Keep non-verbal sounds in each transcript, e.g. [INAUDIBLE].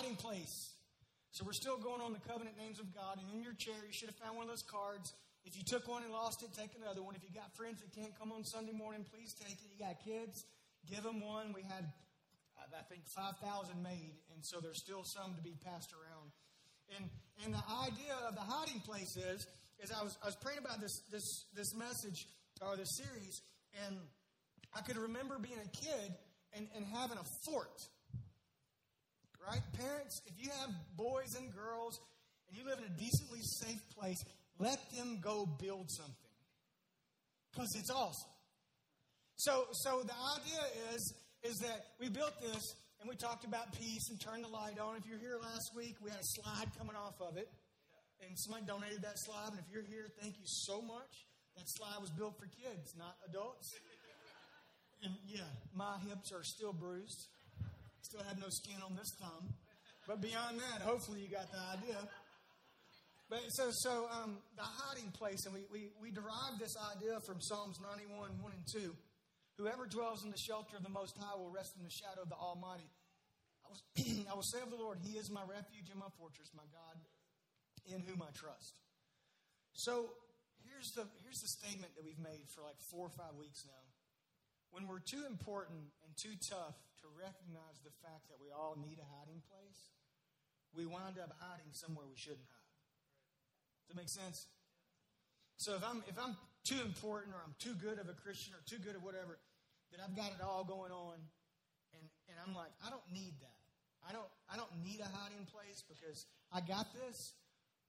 hiding place. So we're still going on the covenant names of God. And in your chair, you should have found one of those cards. If you took one and lost it, take another one. If you got friends that can't come on Sunday morning, please take it. You got kids, give them one. We had, I think, 5,000 made, and so there's still some to be passed around. And, and the idea of the hiding place is, is I was, I was praying about this, this, this message or this series, and I could remember being a kid and, and having a fort. Right? Parents, if you have boys and girls and you live in a decently safe place, let them go build something. Because it's awesome. So, so the idea is, is that we built this and we talked about peace and turned the light on. If you're here last week, we had a slide coming off of it. And somebody donated that slide. And if you're here, thank you so much. That slide was built for kids, not adults. And yeah, my hips are still bruised. Still have no skin on this thumb. But beyond that, hopefully you got the idea. But so, so um, the hiding place, and we, we, we derive this idea from Psalms 91, 1 and 2. Whoever dwells in the shelter of the Most High will rest in the shadow of the Almighty. I will, [CLEARS THROAT] I will say of the Lord, He is my refuge and my fortress, my God, in whom I trust. So here's the, here's the statement that we've made for like four or five weeks now. When we're too important and too tough to recognize the fact that we all need a hiding place, we wind up hiding somewhere we shouldn't hide. Does that make sense? So if I'm if I'm too important or I'm too good of a Christian or too good of whatever, that I've got it all going on, and, and I'm like, I don't need that. I don't I don't need a hiding place because I got this.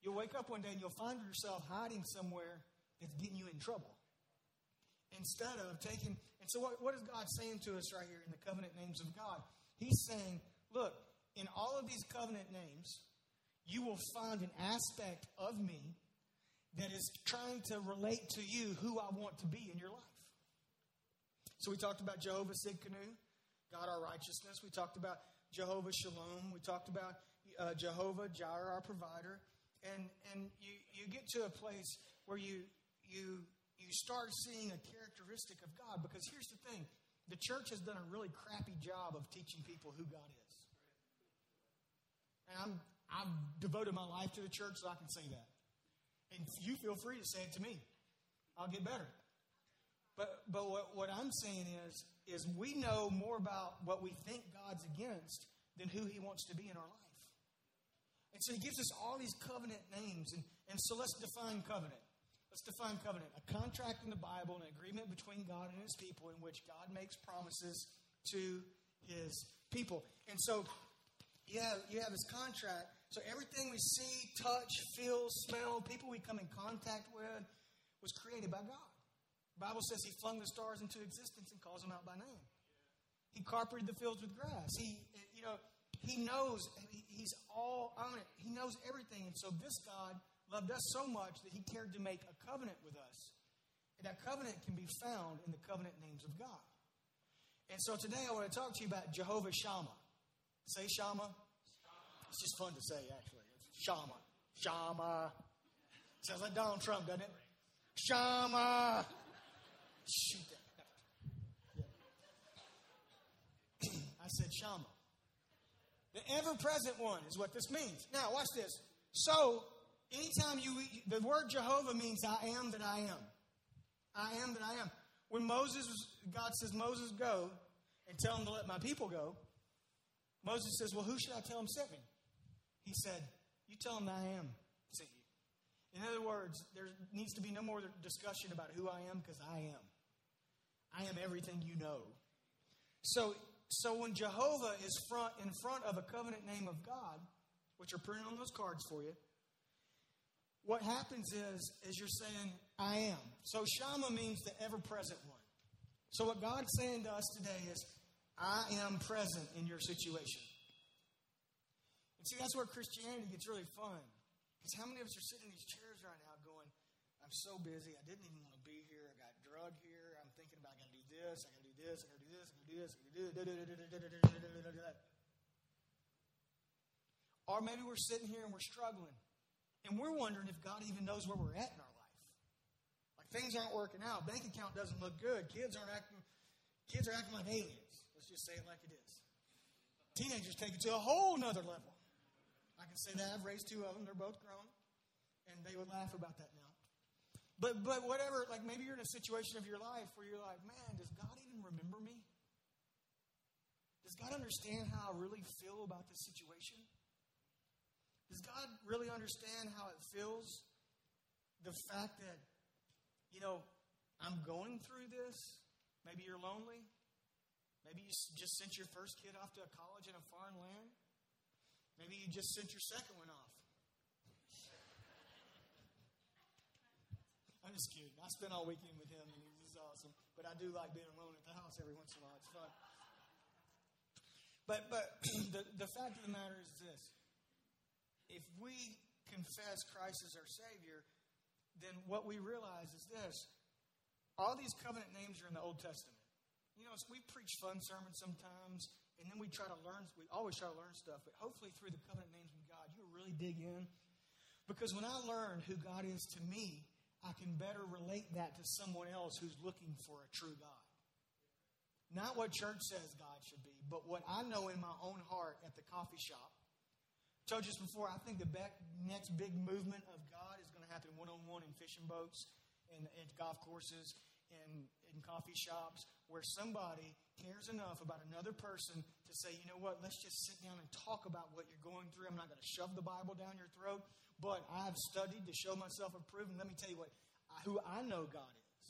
You'll wake up one day and you'll find yourself hiding somewhere that's getting you in trouble. Instead of taking and so, what, what is God saying to us right here in the covenant names of God? He's saying, look, in all of these covenant names, you will find an aspect of me that is trying to relate to you who I want to be in your life. So, we talked about Jehovah Tsidkenu, God our righteousness. We talked about Jehovah Shalom. We talked about uh, Jehovah Jireh, our provider. And, and you, you get to a place where you, you you start seeing a characteristic of God. Because here's the thing the church has done a really crappy job of teaching people who God is. And I'm, I've devoted my life to the church so I can say that. And you feel free to say it to me. I'll get better. But, but what, what I'm saying is, is we know more about what we think God's against than who he wants to be in our life. And so he gives us all these covenant names. And, and so let's define covenant. Let's define covenant a contract in the Bible, an agreement between God and his people in which God makes promises to his people. And so you have, you have this contract. So everything we see, touch, feel, smell, people we come in contact with was created by God. The Bible says he flung the stars into existence and calls them out by name. He carpeted the fields with grass. He, you know, he knows, he's all on it. He knows everything. And so this God loved us so much that he cared to make a covenant with us. And that covenant can be found in the covenant names of God. And so today I want to talk to you about Jehovah Shammah. Say Shammah. It's just fun to say, actually. It's Shammah. Shammah. Sounds like Donald Trump, doesn't it? Shammah. Shoot that. I said Shammah. The ever present one is what this means. Now, watch this. So, Anytime you, the word Jehovah means I am that I am. I am that I am. When Moses, God says, Moses, go and tell him to let my people go, Moses says, Well, who should I tell him sent me? He said, You tell him I am sent you. In other words, there needs to be no more discussion about who I am because I am. I am everything you know. So, so when Jehovah is front in front of a covenant name of God, which are printed on those cards for you, what happens is, is you're saying, I am. So Shammah means the ever present one. So what God's saying to us today is, I am present in your situation. And see, that's where Christianity gets really fun. Because how many of us are sitting in these chairs right now going, I'm so busy, I didn't even want to be here, I got drug here, I'm thinking about I gotta do this, I gotta do this, I gotta do this, I gotta do this, I gotta do this. Or maybe we're sitting here and we're struggling. And we're wondering if God even knows where we're at in our life. Like things aren't working out. Bank account doesn't look good. Kids aren't acting kids are acting like aliens. Let's just say it like it is. Teenagers take it to a whole nother level. I can say that. I've raised two of them. They're both grown. And they would laugh about that now. But, but whatever, like maybe you're in a situation of your life where you're like, man, does God even remember me? Does God understand how I really feel about this situation? Does God really understand how it feels? The fact that, you know, I'm going through this. Maybe you're lonely. Maybe you just sent your first kid off to a college in a foreign land. Maybe you just sent your second one off. I'm just kidding. I spent all weekend with him, and he's awesome. But I do like being alone at the house every once in a while. It's fun. But but [CLEARS THROAT] the, the fact of the matter is this: if we confess Christ as our Savior, then what we realize is this: all these covenant names are in the Old Testament. You know, we preach fun sermons sometimes, and then we try to learn. We always try to learn stuff, but hopefully through the covenant names of God, you really dig in. Because when I learn who God is to me, I can better relate that to someone else who's looking for a true God. Not what church says God should be, but what I know in my own heart at the coffee shop. Told you this before, I think the next big movement of God is going to happen one on one in fishing boats and, and golf courses in, in coffee shops where somebody cares enough about another person to say, you know what, let's just sit down and talk about what you're going through. I'm not going to shove the Bible down your throat, but I've studied to show myself approved. And let me tell you what, who I know God is.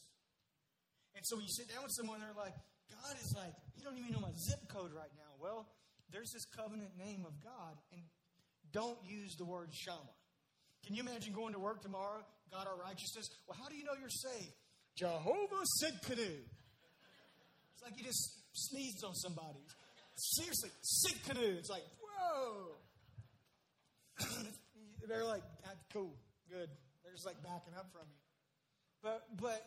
And so when you sit down with someone, they're like, God is like, you don't even know my zip code right now. Well, there's this covenant name of God, and don't use the word Shammah. Can you imagine going to work tomorrow, God our righteousness? Well, how do you know you're saved? Jehovah Tsidkenu. It's like you just sneezed on somebody. Seriously, "Sick Tsidkenu. It's like, whoa. [CLEARS THROAT] They're like, cool, good. They're just like backing up from you. But, but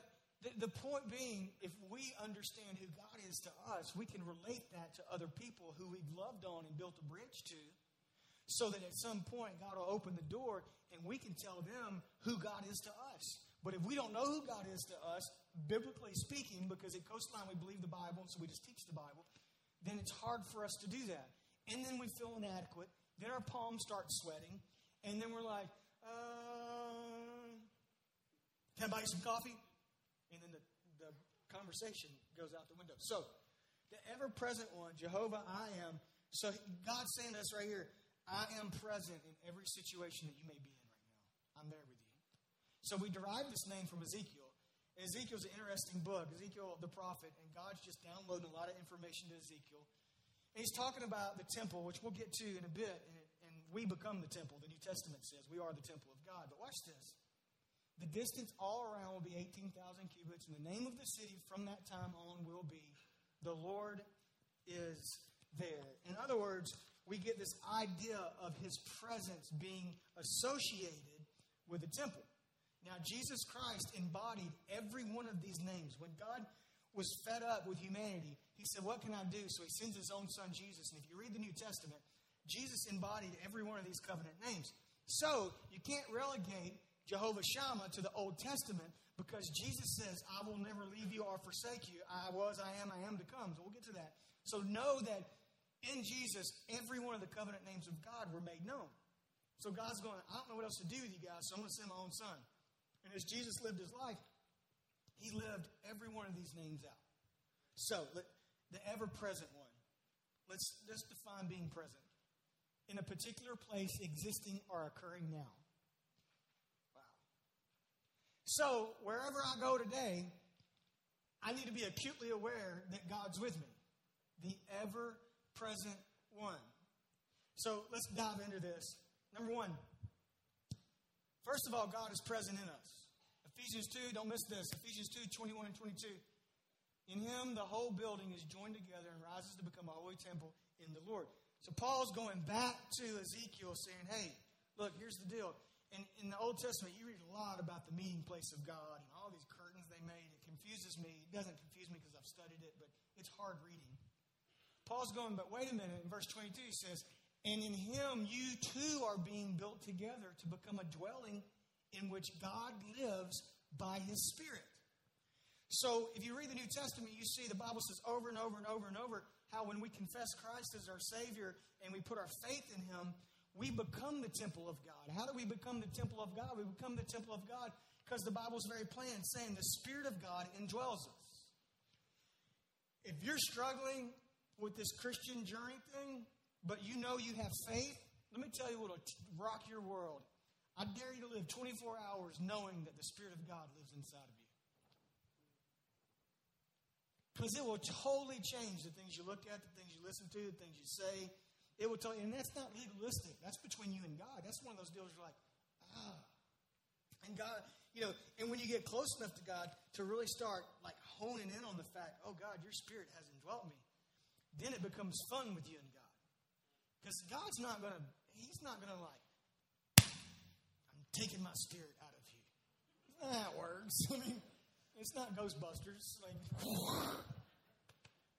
the point being, if we understand who God is to us, we can relate that to other people who we've loved on and built a bridge to so that at some point God will open the door and we can tell them who God is to us. But if we don't know who God is to us, biblically speaking, because at Coastline we believe the Bible, so we just teach the Bible, then it's hard for us to do that. And then we feel inadequate. Then our palms start sweating. And then we're like, uh, can I buy you some coffee? And then the, the conversation goes out the window. So, the ever present one, Jehovah, I am. So, God's saying to us right here, I am present in every situation that you may be in right now. I'm there with you. So we derive this name from Ezekiel. Ezekiel's an interesting book, Ezekiel the prophet, and God's just downloading a lot of information to Ezekiel. And he's talking about the temple, which we'll get to in a bit, and, and we become the temple, the New Testament says. We are the temple of God. But watch this. The distance all around will be 18,000 cubits, and the name of the city from that time on will be The Lord is there. In other words, we get this idea of his presence being associated with the temple. Now, Jesus Christ embodied every one of these names. When God was fed up with humanity, he said, What can I do? So he sends his own son, Jesus. And if you read the New Testament, Jesus embodied every one of these covenant names. So you can't relegate Jehovah Shammah to the Old Testament because Jesus says, I will never leave you or forsake you. I was, I am, I am to come. So we'll get to that. So know that in Jesus, every one of the covenant names of God were made known. So God's going, I don't know what else to do with you guys, so I'm going to send my own son. And as Jesus lived his life, he lived every one of these names out. So, the ever present one. Let's, let's define being present. In a particular place, existing or occurring now. Wow. So, wherever I go today, I need to be acutely aware that God's with me. The ever present one. So, let's dive into this. Number one, first of all, God is present in us. Ephesians 2, don't miss this. Ephesians 2, 21 and 22. In him, the whole building is joined together and rises to become a holy temple in the Lord. So Paul's going back to Ezekiel saying, hey, look, here's the deal. In, in the Old Testament, you read a lot about the meeting place of God and all these curtains they made. It confuses me. It doesn't confuse me because I've studied it, but it's hard reading. Paul's going, but wait a minute. In verse 22, he says, And in him you too are being built together to become a dwelling in which God lives by his Spirit. So if you read the New Testament, you see the Bible says over and over and over and over how when we confess Christ as our Savior and we put our faith in him, we become the temple of God. How do we become the temple of God? We become the temple of God because the Bible's very plain saying the Spirit of God indwells us. If you're struggling with this Christian journey thing, but you know you have faith, let me tell you what will rock your world. I dare you to live 24 hours knowing that the Spirit of God lives inside of you. Because it will totally change the things you look at, the things you listen to, the things you say. It will tell you, and that's not legalistic. That's between you and God. That's one of those deals you're like, ah. And God, you know, and when you get close enough to God to really start like honing in on the fact, oh God, your spirit has indwelt me, then it becomes fun with you and God. Because God's not gonna, He's not gonna like, I'm taking my spirit out of you. That works. [LAUGHS] I mean, it's not Ghostbusters. Like,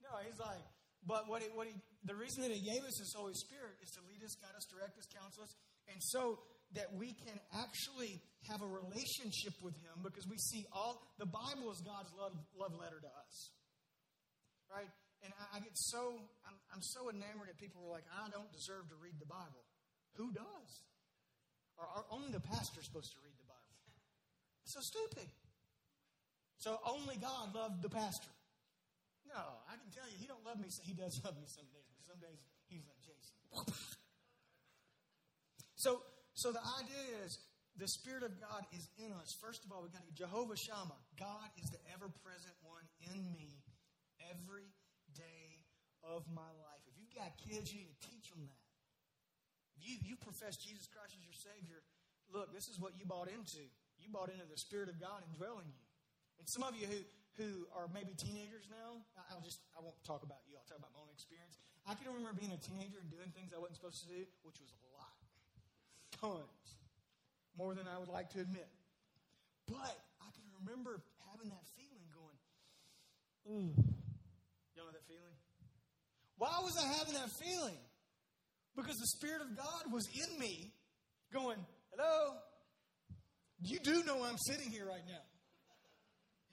no, He's like, but what he, what he, the reason that he gave us his Holy Spirit is to lead us, guide us, direct us, counsel us, and so that we can actually have a relationship with him because we see all the Bible is God's love, love letter to us, right? And I, I get so I'm, I'm so enamored that people are like, I don't deserve to read the Bible. Who does? Or only the pastor supposed to read the Bible. It's so stupid. So only God loved the pastor. No, I can tell you, he don't love me. He does love me some days, but some days he's like Jason. so, so the idea is the Spirit of God is in us. First of all, we got to Jehovah Shammah. God is the ever-present one in me every of my life. If you've got kids, you need to teach them that. If you, you profess Jesus Christ as your Savior, look, this is what you bought into. You bought into the Spirit of God indwelling you. And some of you who who are maybe teenagers now, I'll just, I won't talk about you, I'll talk about my own experience. I can remember being a teenager and doing things I wasn't supposed to do, which was a lot. Tons. More than I would like to admit. But I can remember having that feeling going, ooh. Y'all know that feeling? Why was I having that feeling? Because the Spirit of God was in me going, hello? You do know I'm sitting here right now.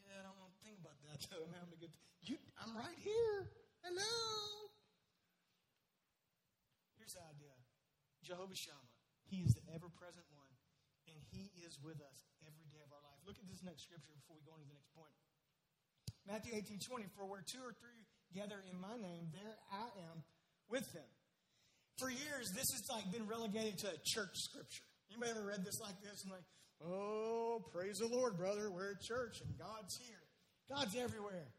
Yeah, I don't want to think about that. I'm having a good. You, I'm right here. Hello. Here's the idea. Jehovah Shammah. He is the ever-present one, and He is with us every day of our life. Look at this next scripture before we go on to the next point. Matthew 18, 20. For where two or three gather in my name, there I am with them. For years, this has like been relegated to a church scripture. Anybody ever read this like this? I'm like, oh, praise the Lord, brother. We're at church and God's here. God's everywhere.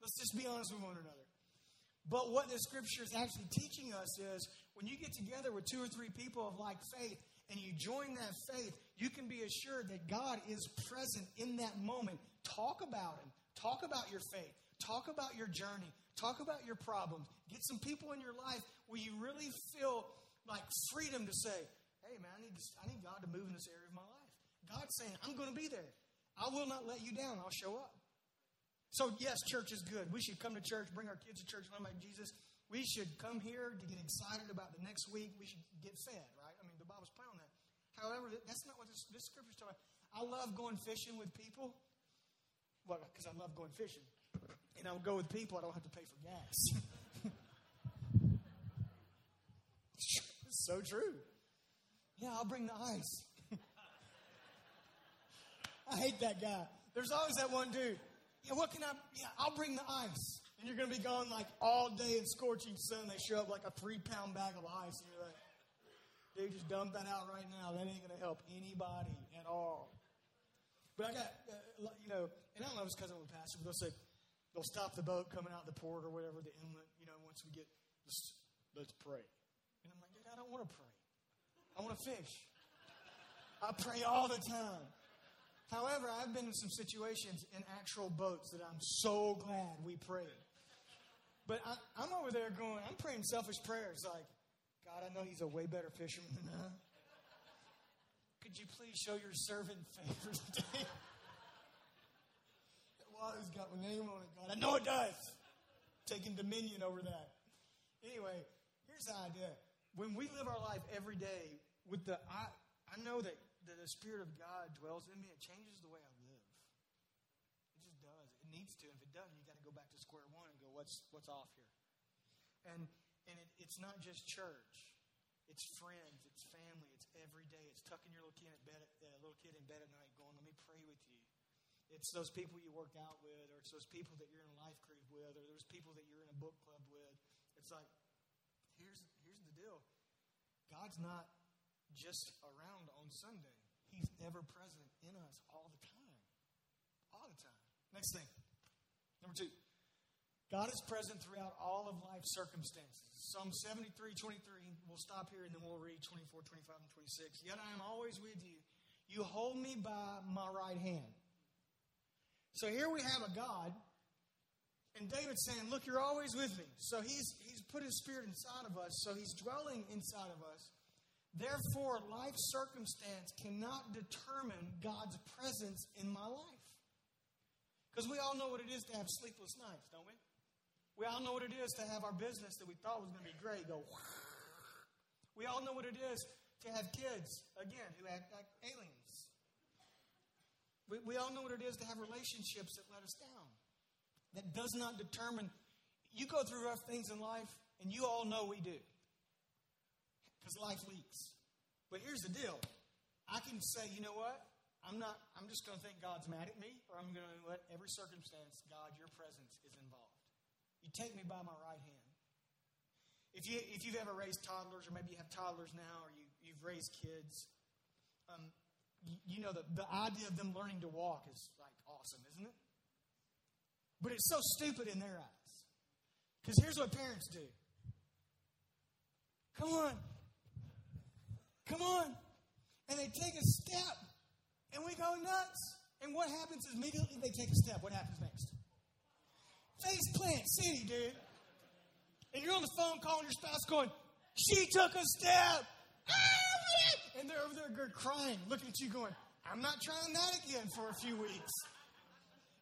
Let's just be honest with one another. But what the scripture is actually teaching us is when you get together with two or three people of like faith and you join that faith, you can be assured that God is present in that moment. Talk about Him. Talk about your faith. Talk about your journey. Talk about your problems. Get some people in your life where you really feel like freedom to say, hey, man, I need, I need God to move in this area of my life. God's saying, I'm going to be there. I will not let you down. I'll show up. So, yes, church is good. We should come to church, bring our kids to church, learn about Jesus. We should come here to get excited about the next week. We should get fed, right? I mean, the Bible's playing on that. However, that's not what this, this scripture's talking about. I love going fishing with people. Well, because I love going fishing. And I'll go with people, I don't have to pay for gas. [LAUGHS] so true. Yeah, I'll bring the ice. [LAUGHS] I hate that guy. There's always that one dude. Yeah, what can I? Yeah, I'll bring the ice. And you're going to be gone like all day in scorching sun. They show up like a three pound bag of ice. And you're like, dude, just dump that out right now. That ain't going to help anybody at all. But I got, uh, you know, and I don't know if it's because I'm a pastor, but they'll say, they'll stop the boat coming out the port or whatever, the inlet, you know, once we get, let's, let's pray. And I'm like, dude, I don't want to pray. I want to fish. I pray all the time. However, I've been in some situations in actual boats that I'm so glad we prayed. But I, am over there going, I'm praying selfish prayers like, God, I know he's a way better fisherman than I. Could you please show your servant favor today? [LAUGHS] that water's got my name on it, God. I know it does. Taking dominion over that. Anyway, here's the idea. When we live our life every day with the, I, I know that that the Spirit of God dwells in me, it changes the way I live. It just does. It needs to. If it doesn't, you got to go back to square one and go, what's what's off here? And and it, it's not just church. It's friends, it's family, it's every day. It's tucking your little kid, at bed, uh, little kid in bed at night going, let me pray with you. It's those people you work out with, or it's those people that you're in a life group with, or those people that you're in a book club with. It's like, here's, here's the deal God's not just around on Sunday, He's ever present in us all the time. All the time. Next thing. Number two. God is present throughout all of life's circumstances. Psalm 73, 23. We'll stop here and then we'll read 24, 25, and 26. Yet I am always with you. You hold me by my right hand. So here we have a God, and David's saying, Look, you're always with me. So he's, he's put his spirit inside of us, so he's dwelling inside of us. Therefore, life circumstance cannot determine God's presence in my life. Because we all know what it is to have sleepless nights, don't we? We all know what it is to have our business that we thought was going to be great go. We all know what it is to have kids, again, who act like aliens. We, we all know what it is to have relationships that let us down. That does not determine. You go through rough things in life, and you all know we do. Because life leaks. But here's the deal I can say, you know what? I'm not, I'm just going to think God's mad at me, or I'm going to let every circumstance, God, your presence is involved. You take me by my right hand. If, you, if you've ever raised toddlers, or maybe you have toddlers now, or you, you've raised kids, um, you, know, the, the idea of them learning to walk is like awesome, isn't it? But it's so stupid in their eyes. Because here's what parents do Come on. Come on. And they take a step, and we go nuts. And what happens is immediately they take a step. What happens next? face plant city, dude. And you're on the phone calling your spouse going, she took a step. And they're over there crying, looking at you going, I'm not trying that again for a few weeks.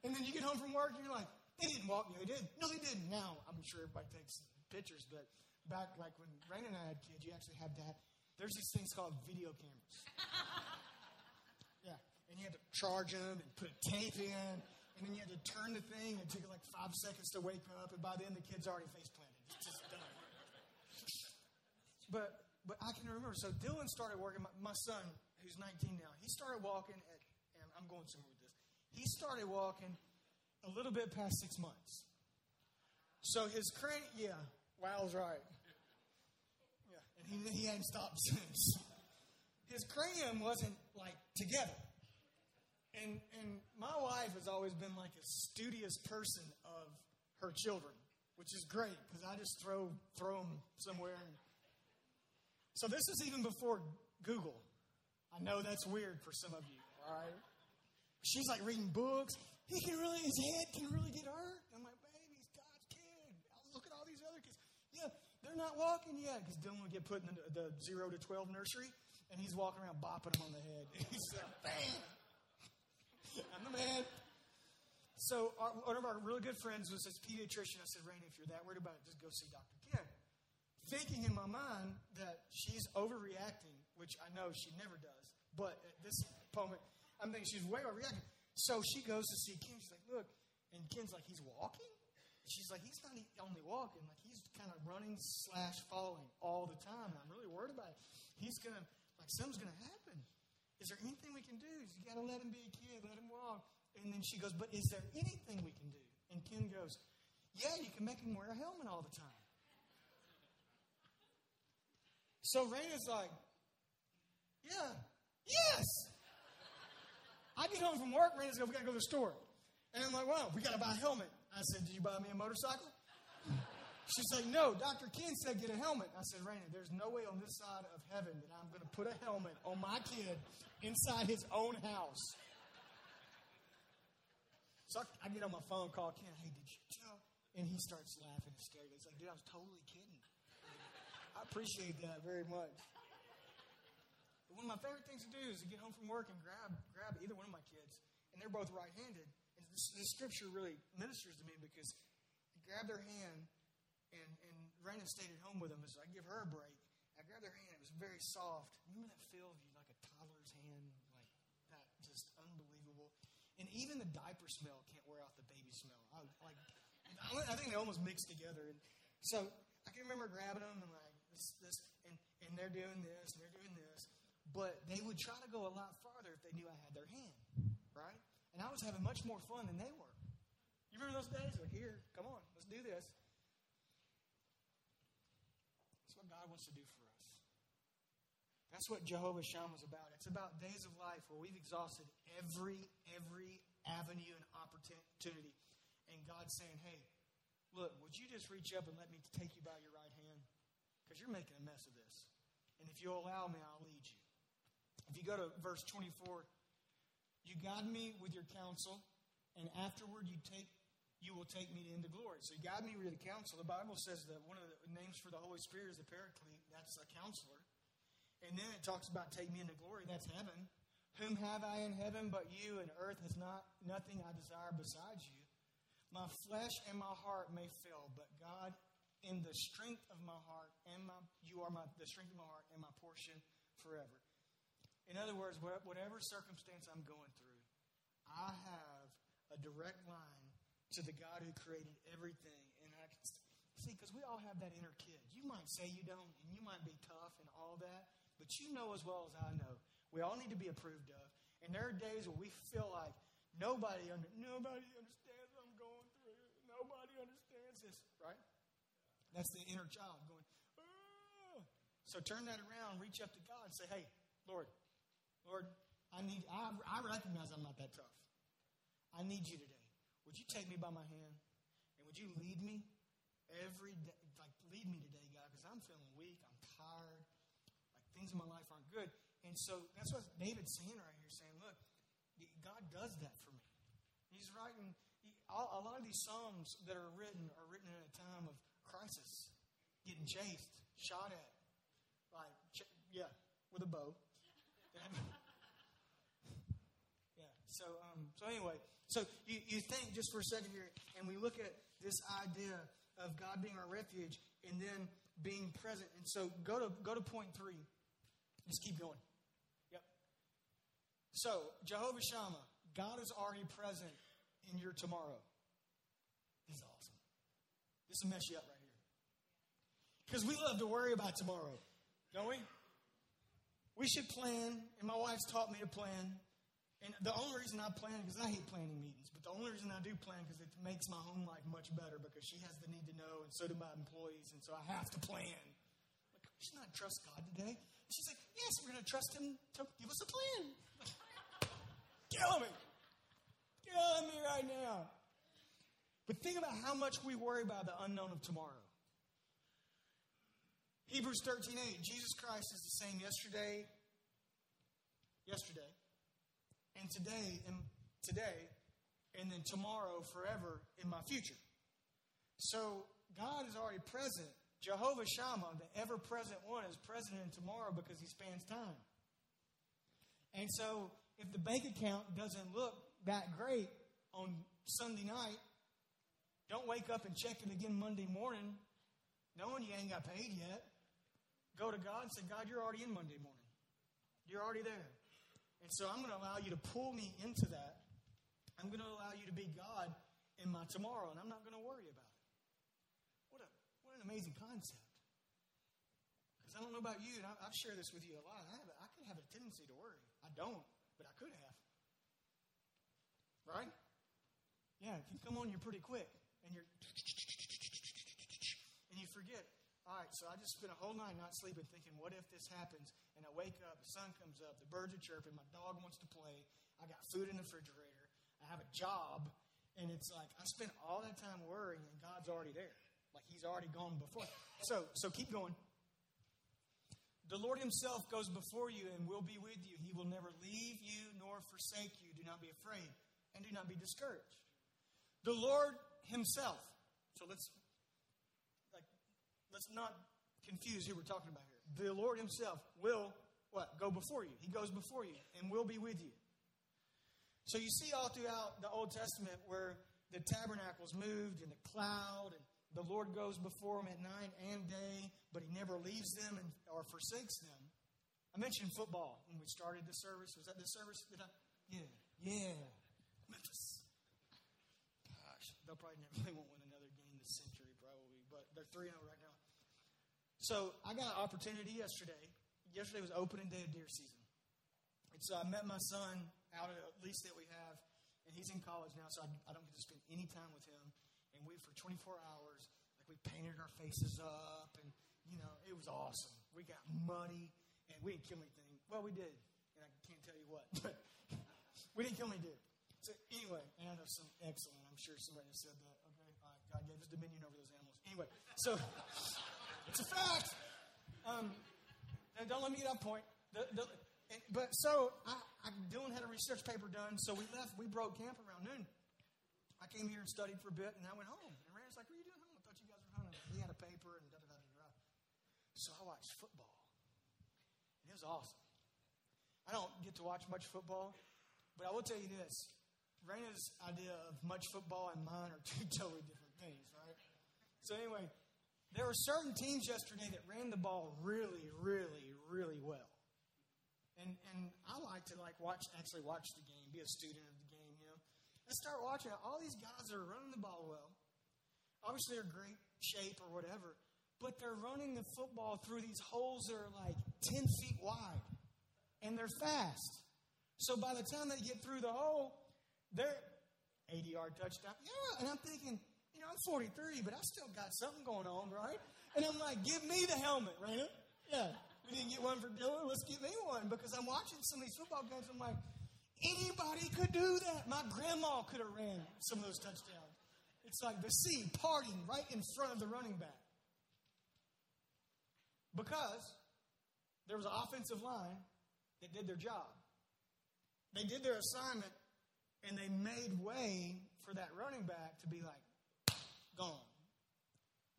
And then you get home from work and you're like, they didn't walk. me, they did. No, they didn't. Now, I'm sure everybody takes pictures, but back like when Rain and I had kids, you actually had to have, there's these things called video cameras. [LAUGHS] yeah. And you had to charge them and put tape in and then you had to turn the thing. It took like five seconds to wake up, and by then the kid's already face planted. It's just done. But but I can remember. So Dylan started working. My, my son, who's 19 now, he started walking at. And I'm going somewhere with this. He started walking a little bit past six months. So his crane, yeah, Wow's right. Yeah, and he, he hadn't stopped [LAUGHS] since. His cranium wasn't like together. And, and my wife has always been like a studious person of her children, which is great because I just throw, throw them somewhere. And... So this is even before Google. I know that's weird for some of you, all right? She's like reading books. He can really, his head can really get hurt. I'm like, baby, he's God's kid. Look at all these other kids. Yeah, they're not walking yet because Dylan would get put in the, the, zero to 12 nursery and he's walking around bopping them on the head. [LAUGHS] he's like, bam. I'm the man. So our, one of our really good friends was this pediatrician. I said, Rainey, if you're that worried about it, just go see Dr. Ken. Thinking in my mind that she's overreacting, which I know she never does. But at this moment, I'm thinking she's way overreacting. So she goes to see Ken. She's like, look. And Ken's like, he's walking? She's like, he's not only walking, like he's kind of running slash falling all the time. I'm really worried about it. He's to, like, something's to happen. Is there anything we can do? You got to let him be a kid, let him walk. And then she goes, But is there anything we can do? And Ken goes, Yeah, you can make him wear a helmet all the time. So Raina's like, Yeah, yes. I get home from work, Raina's like, We got to go to the store. And I'm like, Well, we got to buy a helmet. I said, Did you buy me a motorcycle? She's like, no, Dr. Ken said get a helmet. I said, Raina, there's no way on this side of heaven that I'm going to put a helmet on my kid inside his own house. So I, get on my phone, call Ken, hey, did you tell? And he starts laughing hysterically. He's like, dude, I was totally kidding. I appreciate that very much. But one of my favorite things to do is to get home from work and grab, grab either one of my kids. And they're both right handed. And this, this scripture really ministers to me because I grab their hand and, and Raina stayed at home with them, so I give her a break. I grabbed their hand. It was very soft. Remember that feel of you like a toddler's hand, like that, just unbelievable. And even the diaper smell can't wear out the baby smell. I, like, I think they almost mix together. And so I can remember grabbing them and like this, this, and, and they're doing this, and they're doing this. But they would try to go a lot farther if they knew I had their hand, right? And I was having much more fun than they were. You remember those days? Like, here, come on, let's do this. That's what God wants to do for us. That's what Jehovah Shammah is about. It's about days of life where we've exhausted every, every avenue and opportunity. And God's saying, hey, look, would you just reach up and let me take you by your right hand? Because you're making a mess of this. And if you'll allow me, I'll lead you. If you go to verse 24, you guide me with your counsel, and afterward you take you will take me into glory. So you guide me with the counsel. The Bible says that one of the names for the Holy Spirit is the Paraclete. That's a counselor. And then it talks about take me into glory. That's heaven. Whom have I in heaven but you, and earth has not nothing I desire besides you. My flesh and my heart may fail, but God, in the strength of my heart and my you are my the strength of my heart and my portion forever. In other words, whatever circumstance I'm going through, I have a direct line to the God who created everything. And I can see, because we all have that inner kid. You might say you don't, and you might be tough and all that, but you know as well as I know, we all need to be approved of. And there are days where we feel like nobody under, nobody understands what I'm going through. Nobody understands this, right? That's the inner child going. Ah. So turn that around, reach up to God, and say, "Hey, Lord, Lord, I need, I, I recognize I'm not that tough. I need you today. Would you take me by my hand? And would you lead me every day? Like, lead me today, God, because I'm feeling weak. I'm tired. Like, things in my life aren't good. And so that's what David's saying right here, saying, look, God does that for me. He's writing, a lot of these Psalms that are written are written in a time of crisis, getting chased, shot at, like, yeah, with a bow. [LAUGHS] yeah. So, um, so anyway, so you, you think just for a second here, and we look at this idea of God being our refuge and then being present. And so go to go to point three. Just keep going. Yep. So Jehovah Shammah, God is already present in your tomorrow. Is awesome. This will mess you up. Because we love to worry about tomorrow, don't we? We should plan, and my wife's taught me to plan. And the only reason I plan, because I hate planning meetings, but the only reason I do plan because it makes my home life much better because she has the need to know, and so do my employees, and so I have to plan. Like, should not trust God today. she's like, yes, we're going to trust Him to give us a plan. [LAUGHS] Killing me. Killing me right now. But think about how much we worry about the unknown of tomorrow. Hebrews 13 8, Jesus Christ is the same yesterday, yesterday, and today, and today, and then tomorrow, forever in my future. So God is already present. Jehovah Shammah, the ever present one, is present in tomorrow because he spans time. And so if the bank account doesn't look that great on Sunday night, don't wake up and check it again Monday morning knowing you ain't got paid yet go to God and say, God, you're already in Monday morning. You're already there. And so I'm going to allow you to pull me into that. I'm going to allow you to be God in my tomorrow, and I'm not going to worry about it. What, a, what an amazing concept. Because I don't know about you, and I, have shared this with you a lot. I, have, I could have a tendency to worry. I don't, but I could have. Right? Yeah, if you come on, you're pretty quick, and you're and you forget all right, so I just spent a whole night not sleeping thinking, what if this happens? And I wake up, the sun comes up, the birds are chirping, my dog wants to play, I got food in the refrigerator, I have a job, and it's like I spent all that time worrying, and God's already there. Like He's already gone before. So, so keep going. The Lord Himself goes before you and will be with you. He will never leave you nor forsake you. Do not be afraid and do not be discouraged. The Lord Himself. So let's let's not confuse who we're talking about here. The Lord Himself will what? Go before you. He goes before you and will be with you. So you see all throughout the Old Testament where the tabernacles moved and the cloud and the Lord goes before them at night and day, but he never leaves them and, or forsakes them. I mentioned football when we started the service. Was that the service? Did I? Yeah. Yeah. Memphis. Gosh, they'll probably never, they won't win another game this century, probably, but they're 3 0 right now. So I got an opportunity yesterday. Yesterday was opening day of deer season. And so I met my son out at a lease that we have, and he's in college now, so I, I don't get to spend any time with him. And we, for 24 hours, like we painted our faces up, and, you know, it was awesome. We got muddy, and we didn't kill anything. Well, we did, and I can't tell you what, [LAUGHS] but we didn't kill any deer. So anyway, and I know some excellent. I'm sure somebody said that. Okay, God gave us dominion over those animals. Anyway, so [LAUGHS] it's a fact. Um, don't let me get off point. The, the, and, but so I, I, Dylan had a research paper done, so we left. We broke camp around noon. I came here and studied for a bit, and I went home. And Rand's like, "What are you doing home? I thought you guys were home." He had a paper and da da da da. So I watched football. And it was awesome. I don't get to watch much football, but I will tell you this Raina's idea of much football and mine are [LAUGHS] two totally different things, right? So, anyway, there were certain teams yesterday that ran the ball really, really, really well. And, and I like to like watch actually watch the game, be a student of the game, you know. I start watching all these guys that are running the ball well. Obviously they're great shape or whatever, but they're running the football through these holes that are like ten feet wide. And they're fast. So by the time they get through the hole, they're 80 yard touchdown. Yeah, and I'm thinking, you know, I'm 43, but I still got something going on, right? And I'm like, give me the helmet, right? Yeah. We didn't get one for Dylan. Let's get me one because I'm watching some of these football games. I'm like, anybody could do that. My grandma could have ran some of those touchdowns. It's like the sea parting right in front of the running back. Because there was an offensive line that did their job. They did their assignment and they made way for that running back to be like, gone.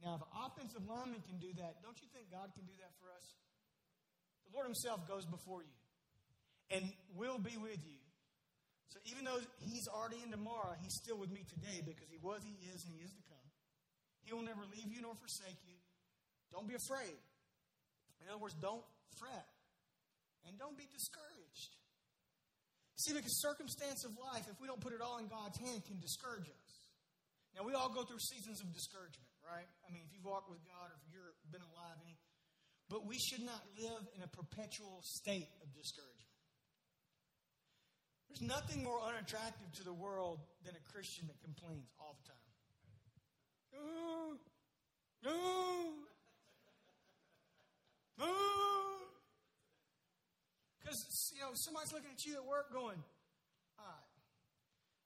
Now, if offensive lineman can do that, don't you think God can do that for us? The Lord Himself goes before you and will be with you. So even though He's already in tomorrow, He's still with me today because He was, He is, and He is to come. He will never leave you nor forsake you. Don't be afraid. In other words, don't fret and don't be discouraged. See, because circumstance of life, if we don't put it all in God's hand, can discourage us. Now, we all go through seasons of discouragement, right? I mean, if you've walked with God or if you've been alive, any, but we should not live in a perpetual state of discouragement. There's nothing more unattractive to the world than a Christian that complains all the time. Oh, oh, oh. Because, you know, somebody's looking at you at work going,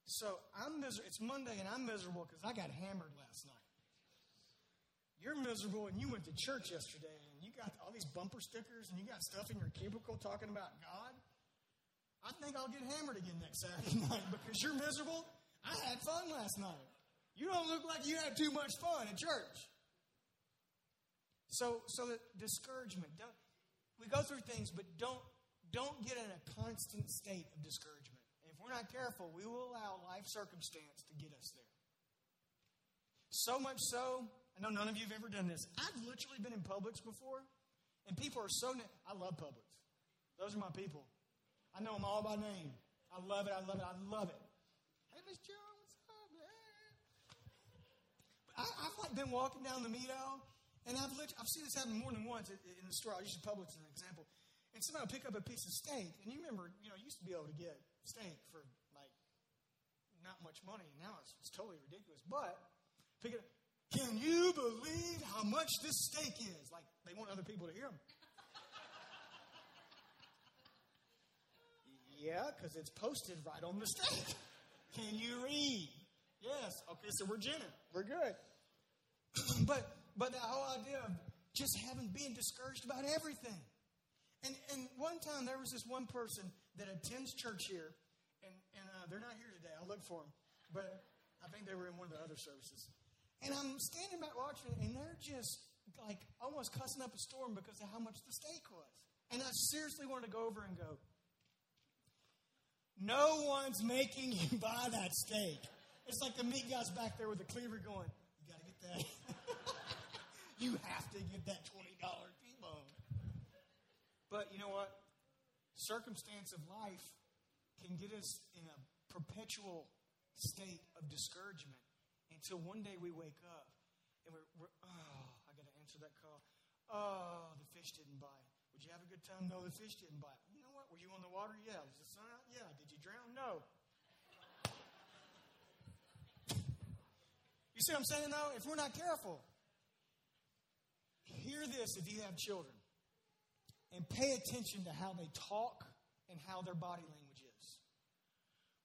so I'm miserable. It's Monday and I'm miserable because I got hammered last night. You're miserable and you went to church yesterday and you got all these bumper stickers and you got stuff in your cubicle talking about God. I think I'll get hammered again next Saturday [LAUGHS] night because you're miserable. I had fun last night. You don't look like you had too much fun at church. So, so the discouragement. Don't, we go through things, but don't don't get in a constant state of discouragement. We're not careful, we will allow life circumstance to get us there. So much so, I know none of you have ever done this. I've literally been in Publix before, and people are so. I love Publix. Those are my people. I know them all by name. I love it. I love it. I love it. Hey, Miss Jones, what's up, man? I, have like been walking down the Meadow, and I've literally, I've seen this happen more than once in the store. I'll use Publix as an example and somebody will pick up a piece of steak, and you remember, you know, you used to be able to get steak for like not much money, now it's, it's totally ridiculous. But pick it up. Can you believe how much this steak is? Like they want other people to hear them. [LAUGHS] yeah, because it's posted right on the steak. Can you read? Yes. Okay, so we're ginning. We're good. [CLEARS THROAT] but but that whole idea of just having being discouraged about everything. And, and one time there was this one person that attends church here, and, and uh, they're not here today. I'll look for them. But I think they were in one of the other services. And I'm standing back watching, and they're just like almost cussing up a storm because of how much the steak was. And I seriously wanted to go over and go, No one's making you [LAUGHS] buy that steak. It's like the meat guy's back there with the cleaver going, You got to get that. [LAUGHS] you have to get that $20 but you know what? Circumstance of life can get us in a perpetual state of discouragement until one day we wake up and we're, we're oh, I got to answer that call. Oh, the fish didn't bite. Would you have a good time? No, the fish didn't bite. You know what? Were you on the water? Yeah. Was the sun out? Yeah. Did you drown? No. You see what I'm saying, though? If we're not careful, hear this if you have children and pay attention to how they talk and how their body language is.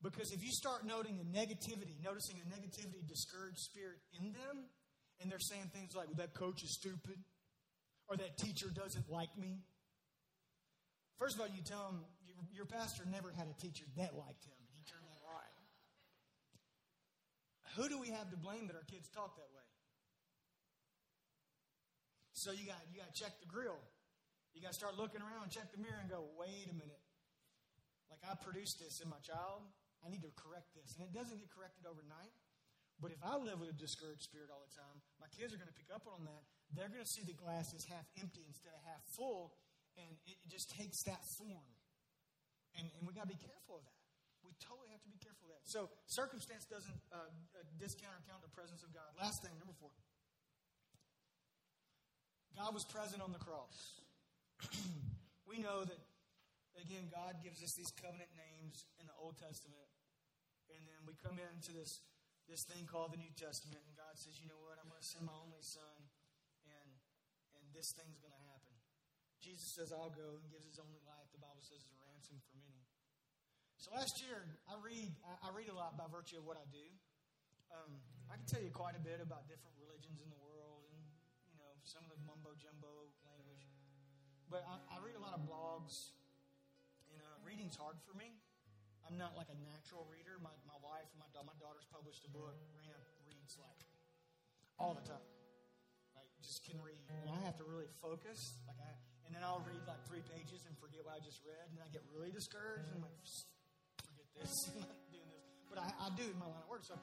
Because if you start noting a negativity, noticing a negativity, discouraged spirit in them, and they're saying things like, well, that coach is stupid, or that teacher doesn't like me. First of all, you tell them your, your pastor never had a teacher that liked him. He turned that right. Who do we have to blame that our kids talk that way? So you got you got to check the grill. You got to start looking around, check the mirror, and go, wait a minute. Like I produced this in my child, I need to correct this, and it doesn't get corrected overnight. But if I live with a discouraged spirit all the time, my kids are going to pick up on that they're going to see the glass is half empty instead of half full, and it just takes that form. And, and we got to be careful of that. We totally have to be careful of that. So, circumstance doesn't uh, uh, discount or count the presence of God. Last thing, number four. God was present on the cross. We know that, again, God gives us these covenant names in the Old Testament. And then we come into this, this thing called the New Testament, and God says, you know what? I'm going to send my only son and, and this thing's going to happen. Jesus says, I'll go and gives his only life, the Bible says, is a ransom for many. So last year, I read, I read a lot by virtue of what I do. Um, I can tell you quite a bit about different religions in the world and, you know, some of the mumbo jumbo. But I, I read a lot of blogs, and uh, reading's hard for me. I'm not like a natural reader. My, my wife and my, my daughter's published a book. Rena reads like all the time I just can read. And I have to really focus. Like I, and then I'll read like three pages and forget what I just read, and I get really discouraged. And I'm like, forget this, [LAUGHS] I'm not doing this. But I, I do in my line of work. So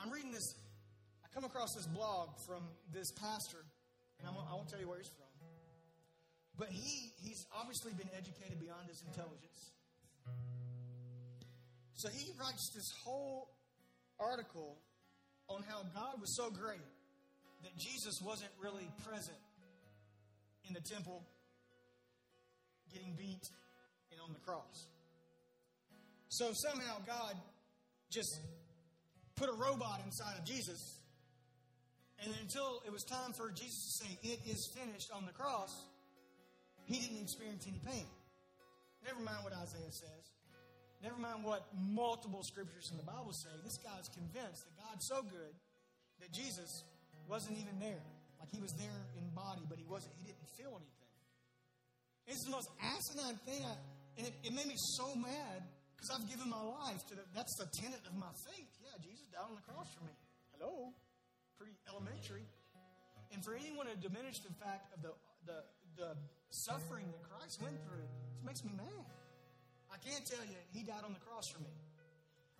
I'm reading this. I come across this blog from this pastor, and I won't, I won't tell you where he's from. But he, he's obviously been educated beyond his intelligence. So he writes this whole article on how God was so great that Jesus wasn't really present in the temple getting beat and on the cross. So somehow God just put a robot inside of Jesus. And until it was time for Jesus to say, It is finished on the cross, he didn't experience any pain. Never mind what Isaiah says. Never mind what multiple scriptures in the Bible say. This guy's convinced that God's so good that Jesus wasn't even there. Like he was there in body, but he wasn't. He didn't feel anything. It's the most asinine thing, I, and it, it made me so mad because I've given my life to the. That's the tenet of my faith. Yeah, Jesus died on the cross for me. Hello, pretty elementary. And for anyone to diminish the fact of the the, the suffering that Christ went through, it makes me mad. I can't tell you he died on the cross for me.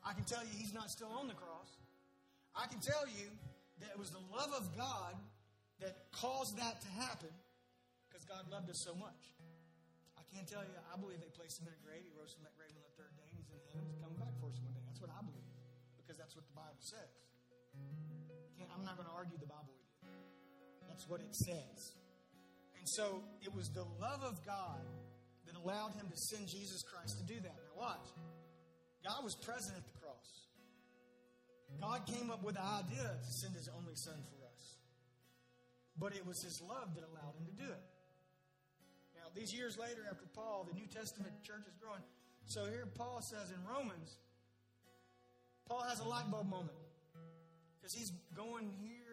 I can tell you he's not still on the cross. I can tell you that it was the love of God that caused that to happen because God loved us so much. I can't tell you, I believe they placed him in a grave. He rose from that grave on the third day, he's in heaven. He's coming back for us one day. That's what I believe because that's what the Bible says. I'm not going to argue the Bible with you. That's what it says. And so it was the love of God that allowed him to send Jesus Christ to do that. Now, watch. God was present at the cross. God came up with the idea to send his only son for us. But it was his love that allowed him to do it. Now, these years later, after Paul, the New Testament church is growing. So here Paul says in Romans, Paul has a light bulb moment. Because he's going here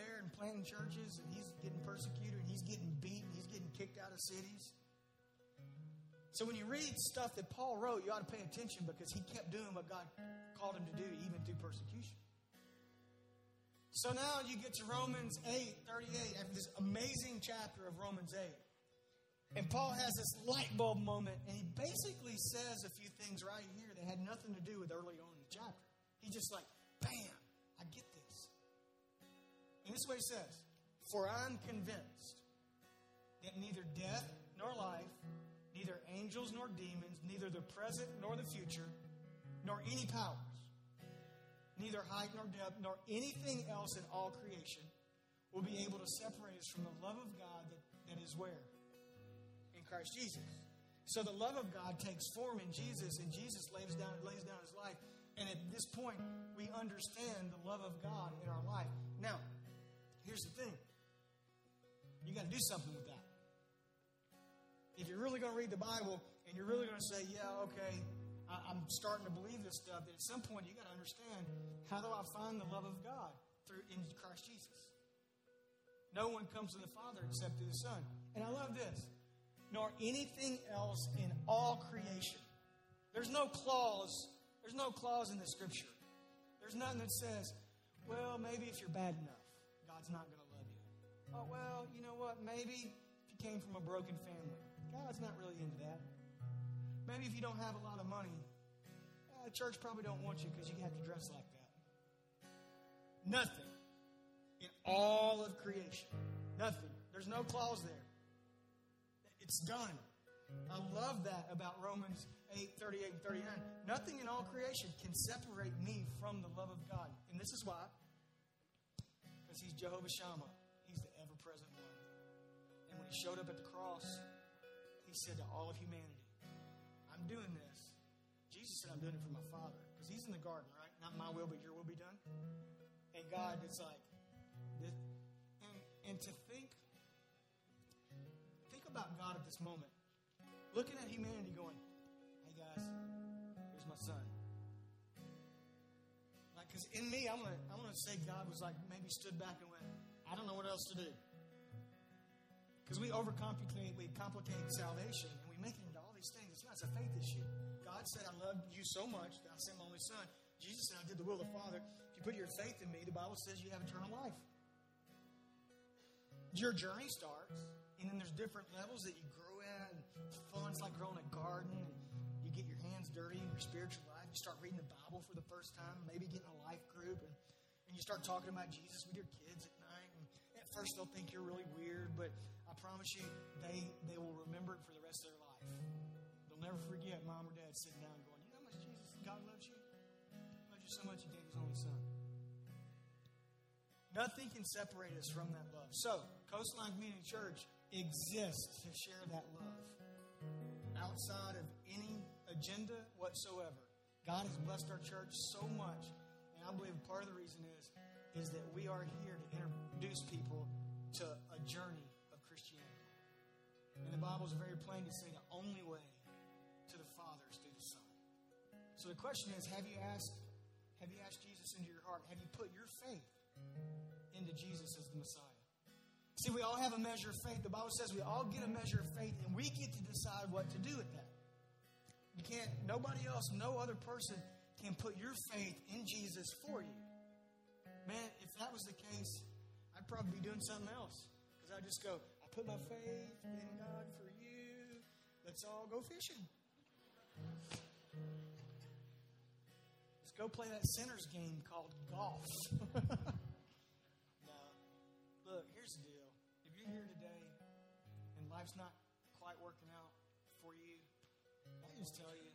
there and planting churches, and he's getting persecuted, and he's getting beaten, he's getting kicked out of cities. So when you read stuff that Paul wrote, you ought to pay attention because he kept doing what God called him to do, even through persecution. So now you get to Romans 8 38, after this amazing chapter of Romans 8. And Paul has this light bulb moment, and he basically says a few things right here that had nothing to do with early on in the chapter. He's just like, bam, I get. And this is what he says For I'm convinced that neither death nor life, neither angels nor demons, neither the present nor the future, nor any powers, neither height nor depth, nor anything else in all creation will be able to separate us from the love of God that, that is where? In Christ Jesus. So the love of God takes form in Jesus, and Jesus lays down, lays down his life. And at this point, we understand the love of God in our life. Here's the thing you got to do something with that. If you're really going to read the Bible and you're really going to say, yeah, okay, I, am starting to believe this stuff, then at some point you got to understand how do I find the love of God through in Christ Jesus? No one comes to the Father except through the Son. And I love this. Nor anything else in all creation. There's no clause. There's no clause in the Scripture. There's nothing that says, well, maybe if you're bad enough, God's not going to love you. Oh, well, you know what? Maybe if you came from a broken family, God's not really into that. Maybe if you don't have a lot of money, uh, the church probably don't want you because you have to dress like that. Nothing in all of creation. Nothing. There's no clause there. It's done. I love that about Romans 8 38 and 39. Nothing in all creation can separate me from the love of God. And this is why. Because He's Jehovah Shammah, He's the ever present one. And when He showed up at the cross, He said to all of humanity, I'm doing this. Jesus said, I'm doing it for my Father. Because He's in the garden, right? Not my will, but your will be done. And God, it's like, this, and, and to think, think about God at this moment. Looking at humanity going, hey guys, here's my son. Because in me, I'm gonna, I'm gonna say God was like maybe stood back and went, I don't know what else to do. Because we overcomplicate, we complicate salvation, and we make it into all these things. It's not it's a faith issue. God said, I love you so much that I sent my only son. Jesus said, I did the will of the Father. If you put your faith in me, the Bible says you have eternal life. Your journey starts, and then there's different levels that you grow at. And fun's like growing a garden, and you get your hands dirty in your spiritual life. You start reading the Bible for the first time, maybe getting a life group, and, and you start talking about Jesus with your kids at night. And at first, they'll think you're really weird, but I promise you, they, they will remember it for the rest of their life. They'll never forget mom or dad sitting down going, You know how much Jesus, God loves you? He loves you so much, He gave His only Son. Nothing can separate us from that love. So, Coastline Community Church exists to share that love outside of any agenda whatsoever. God has blessed our church so much, and I believe part of the reason is is that we are here to introduce people to a journey of Christianity. And the Bible is very plain to say the only way to the Father is through the Son. So the question is, have you asked have you asked Jesus into your heart? Have you put your faith into Jesus as the Messiah? See, we all have a measure of faith. The Bible says we all get a measure of faith, and we get to decide what to do with that. You can't, nobody else, no other person can put your faith in Jesus for you. Man, if that was the case, I'd probably be doing something else. Because I'd just go, I put my faith in God for you. Let's all go fishing. Let's go play that sinner's game called golf. [LAUGHS] No. Look, here's the deal. If you're here today and life's not quite working out just tell you,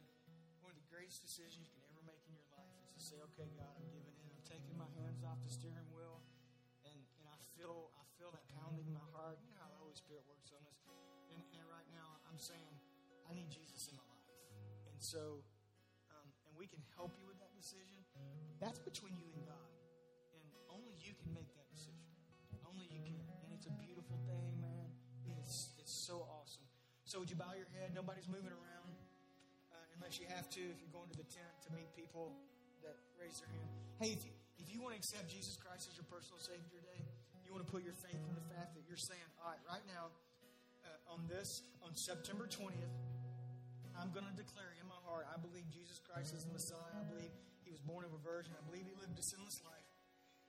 one of the greatest decisions you can ever make in your life is to say, okay, God, I'm giving in. I'm taking my hands off the steering wheel. And, and I feel I feel that pounding in my heart. You know how the Holy Spirit works on us. And, and right now, I'm saying, I need Jesus in my life. And so, um, and we can help you with that decision. That's between you and God. And only you can make that decision. Only you can. And it's a beautiful thing, man. It's, it's so awesome. So, would you bow your head? Nobody's moving around unless you have to. If you're going to the tent to meet people that raise their hand. Hey, if you, if you want to accept Jesus Christ as your personal Savior today, you want to put your faith in the fact that you're saying, all right, right now, uh, on this, on September 20th, I'm going to declare in my heart, I believe Jesus Christ is the Messiah. I believe he was born of a virgin. I believe he lived a sinless life.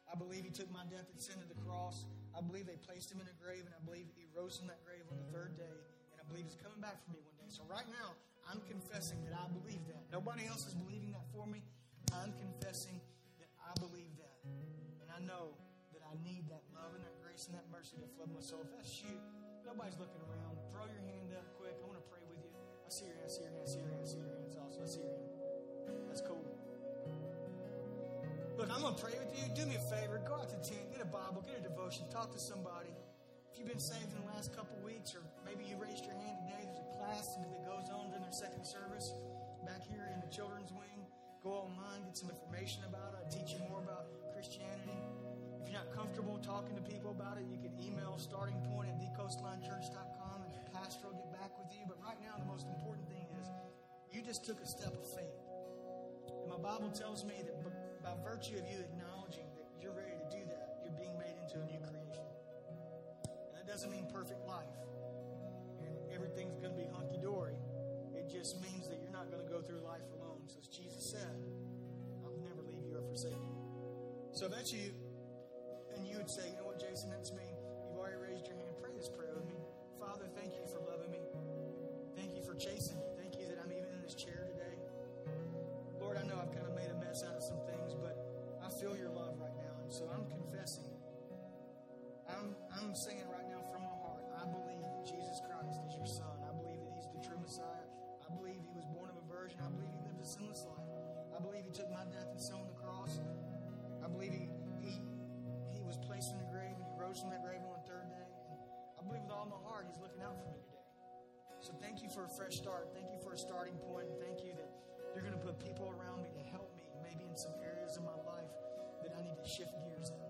I believe he took my death and sin to the cross. I believe they placed him in a grave, and I believe he rose from that grave on the third day. And I believe he's coming back for me one day. So right now, I'm confessing that I believe that. Nobody else is believing that for me. I'm confessing that I believe that. And I know that I need that love and that grace and that mercy to flood my soul. If that's you, nobody's looking around. Throw your hand up quick. I want to pray with you. I see your hand, I see your hand, I see your hand, I see your hands also. I see your hand. That's cool. Look, I'm going to pray with you. Do me a favor. Go out to the tent, get a Bible, get a devotion, talk to somebody. If you've been saved in the last couple weeks, or maybe you raised your hand today, there's a class that goes on during their second service back here in the children's wing. Go online, get some information about it, teach you more about Christianity. If you're not comfortable talking to people about it, you can email starting point at thecoastlinechurch.com and the pastor will get back with you. But right now, the most important thing is you just took a step of faith. And my Bible tells me that by virtue of you acknowledging doesn't mean perfect life and everything's going to be hunky dory. It just means that you're not going to go through life alone. So, as Jesus said, I'll never leave you or forsake you. So, that's you, and you would say, you know what, Jason, that's me. You've already raised your hand. Pray this prayer with me. Father, thank you for loving me. Thank you for chasing me. Thank you that I'm even in this chair today. Lord, I know I've kind of made a mess out of some things but I feel your love right now. And so I'm confessing. I'm, I'm singing right now conversion. I believe he lived a sinless life. I believe he took my death and so the cross. I believe he, he, he was placed in the grave and he rose from that grave on the third day. And I believe with all my heart he's looking out for me today. So thank you for a fresh start. Thank you for a starting point. And thank you that you're going to put people around me to help me, maybe in some areas of my life that I need to shift gears in.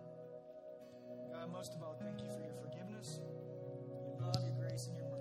God, most of all, thank you for your forgiveness, your love, your grace, and your mercy.